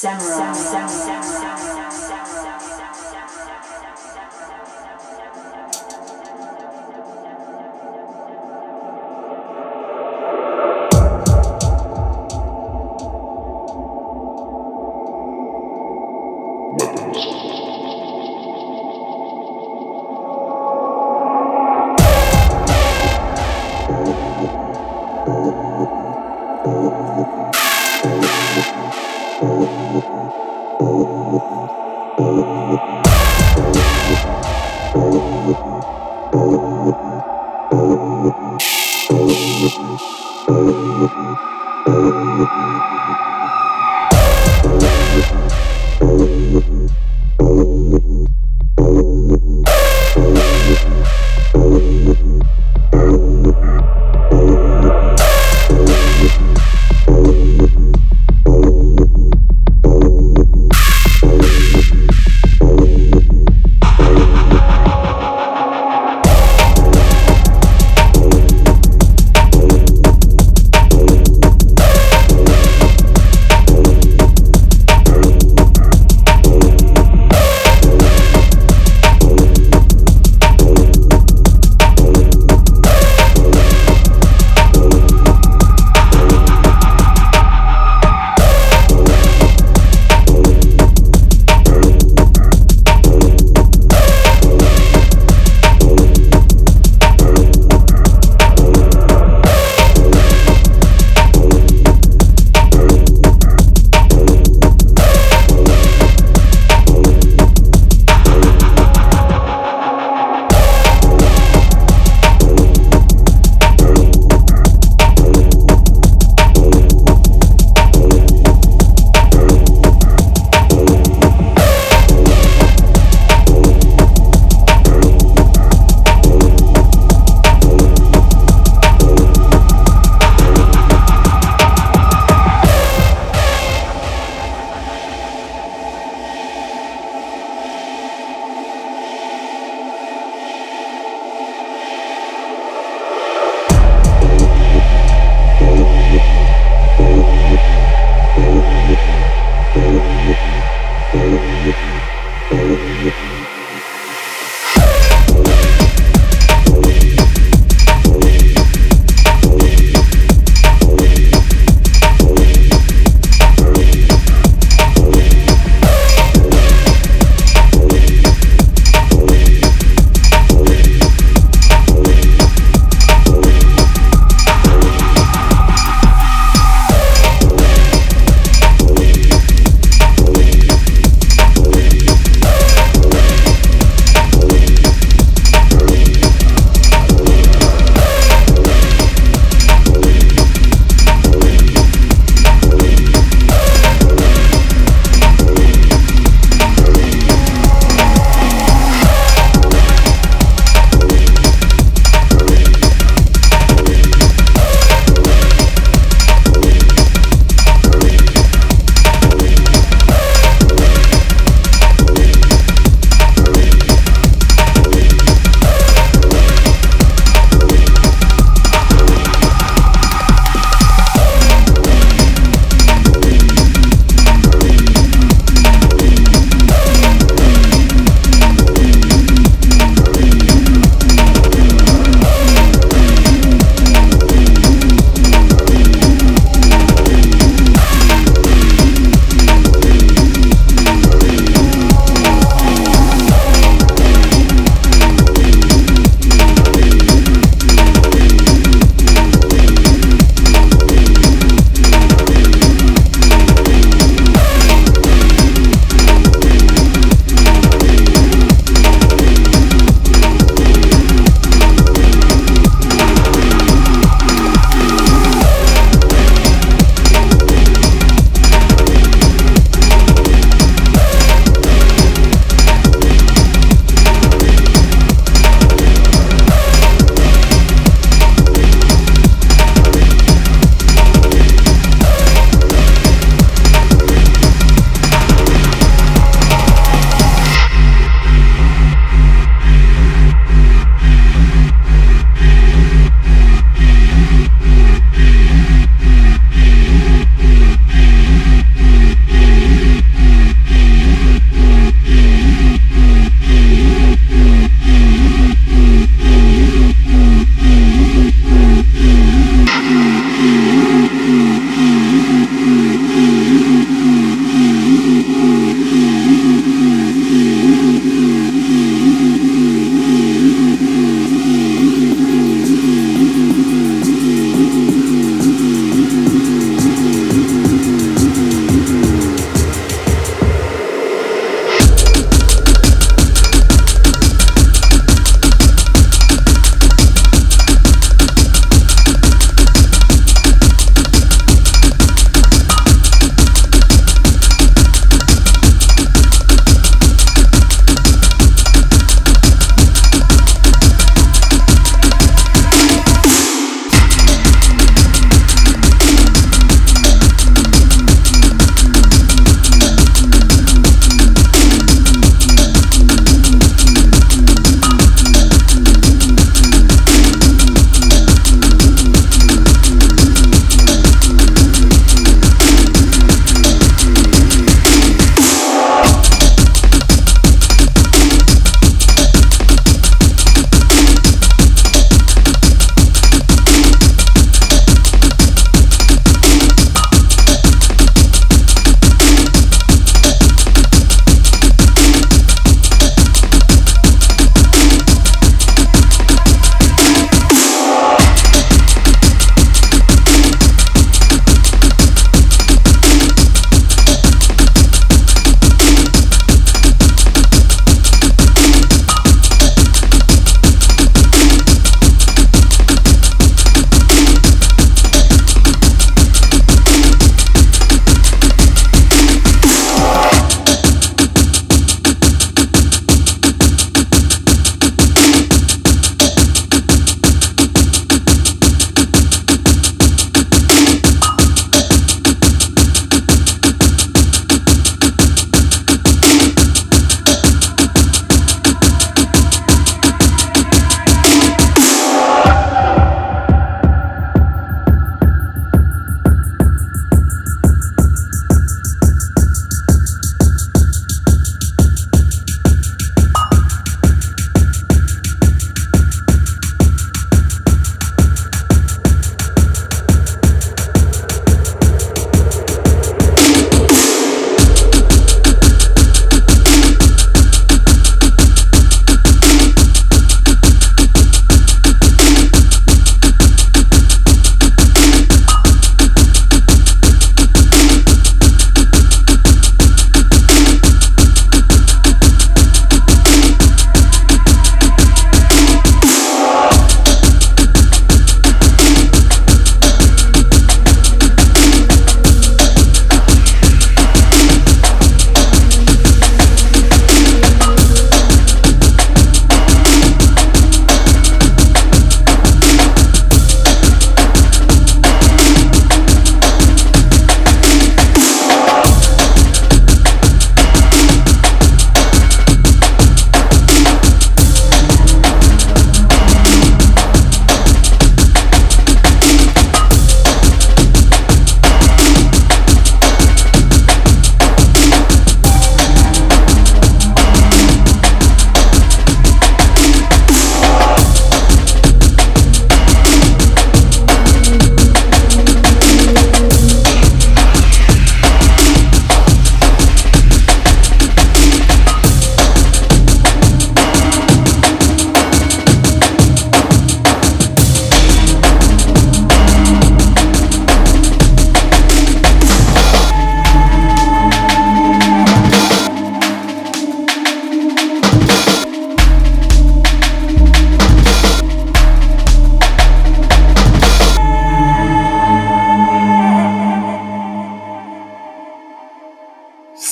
Samurai. Samurai. Samurai.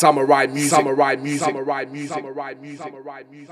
Samurai music, samurai music, samurai music, samurai music, samurai music,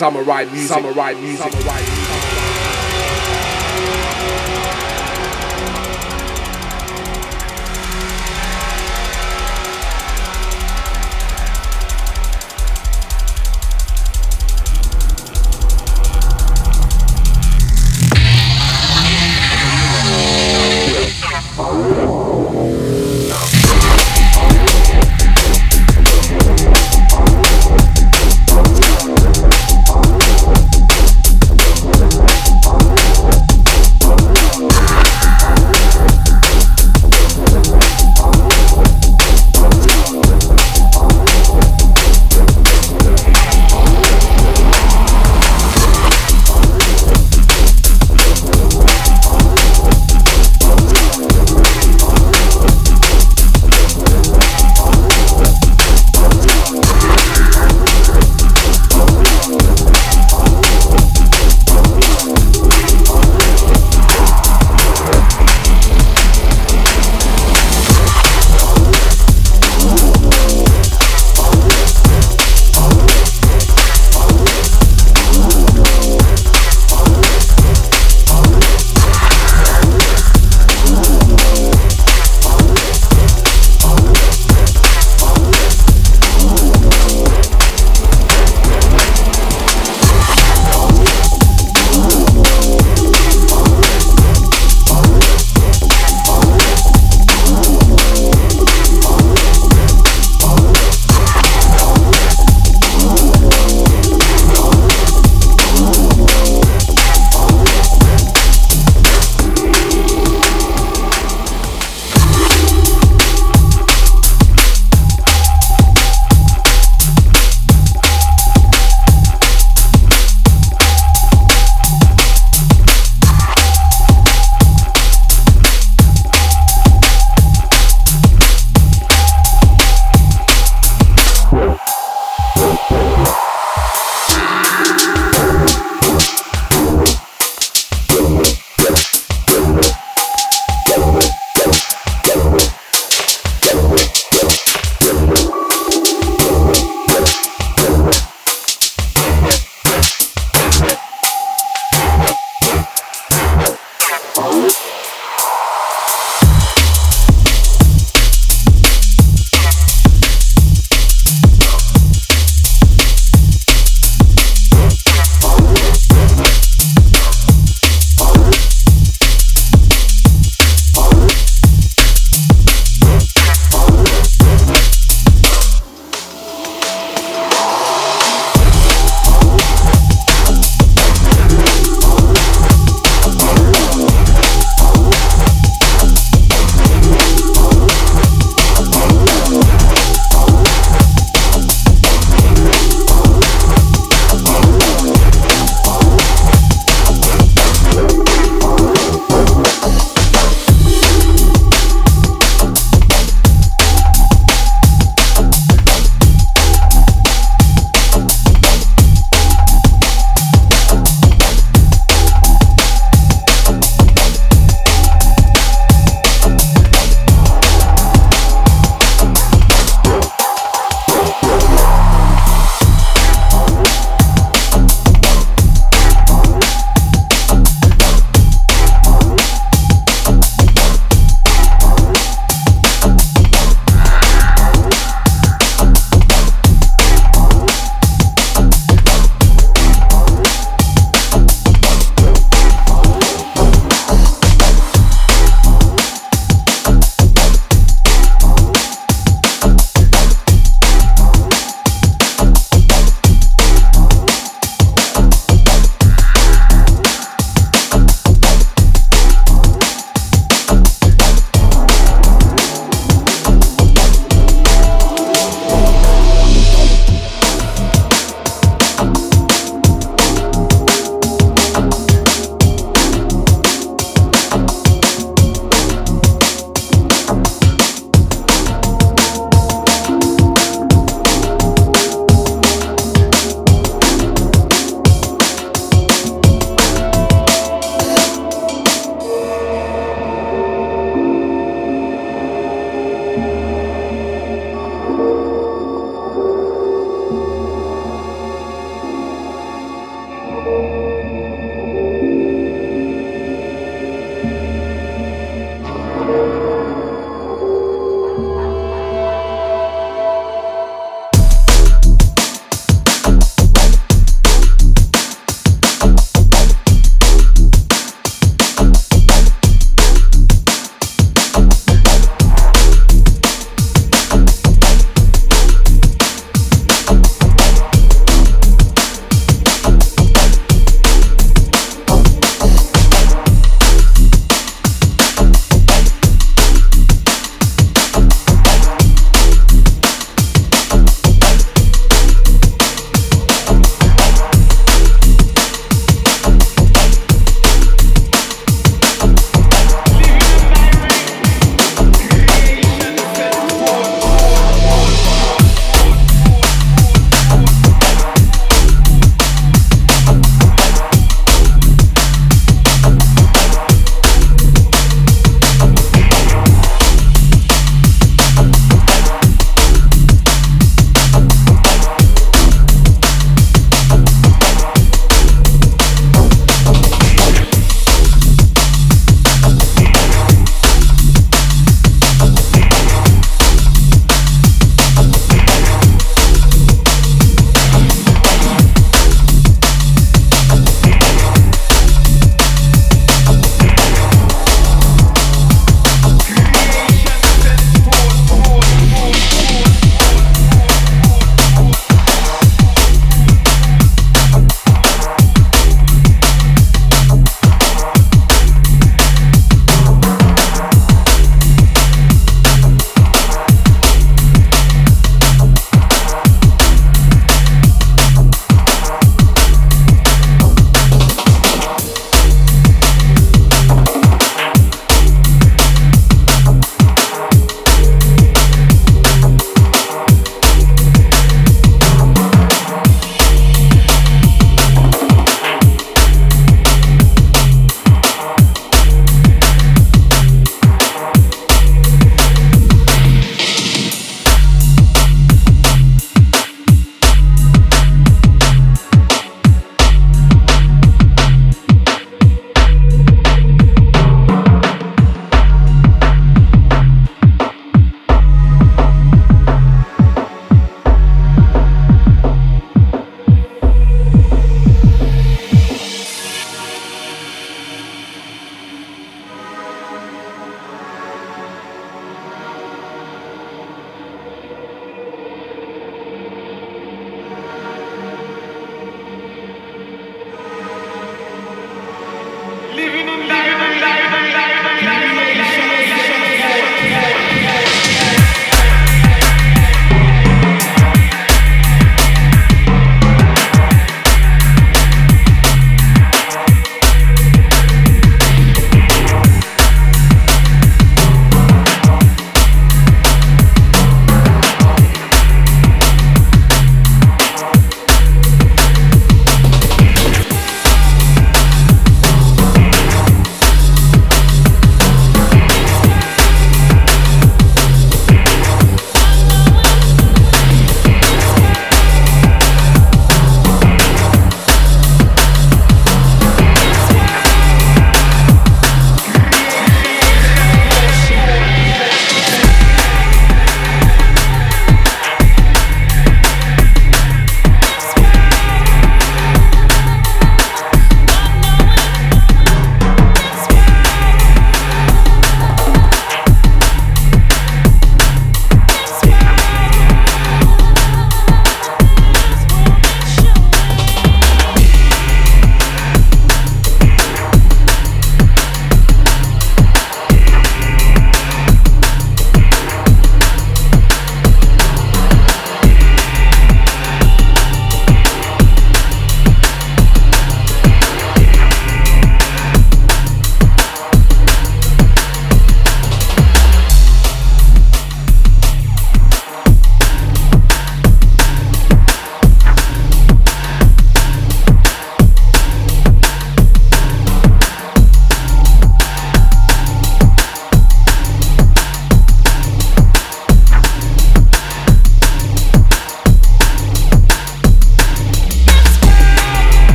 Samurai music. Samurai music. Samurai music.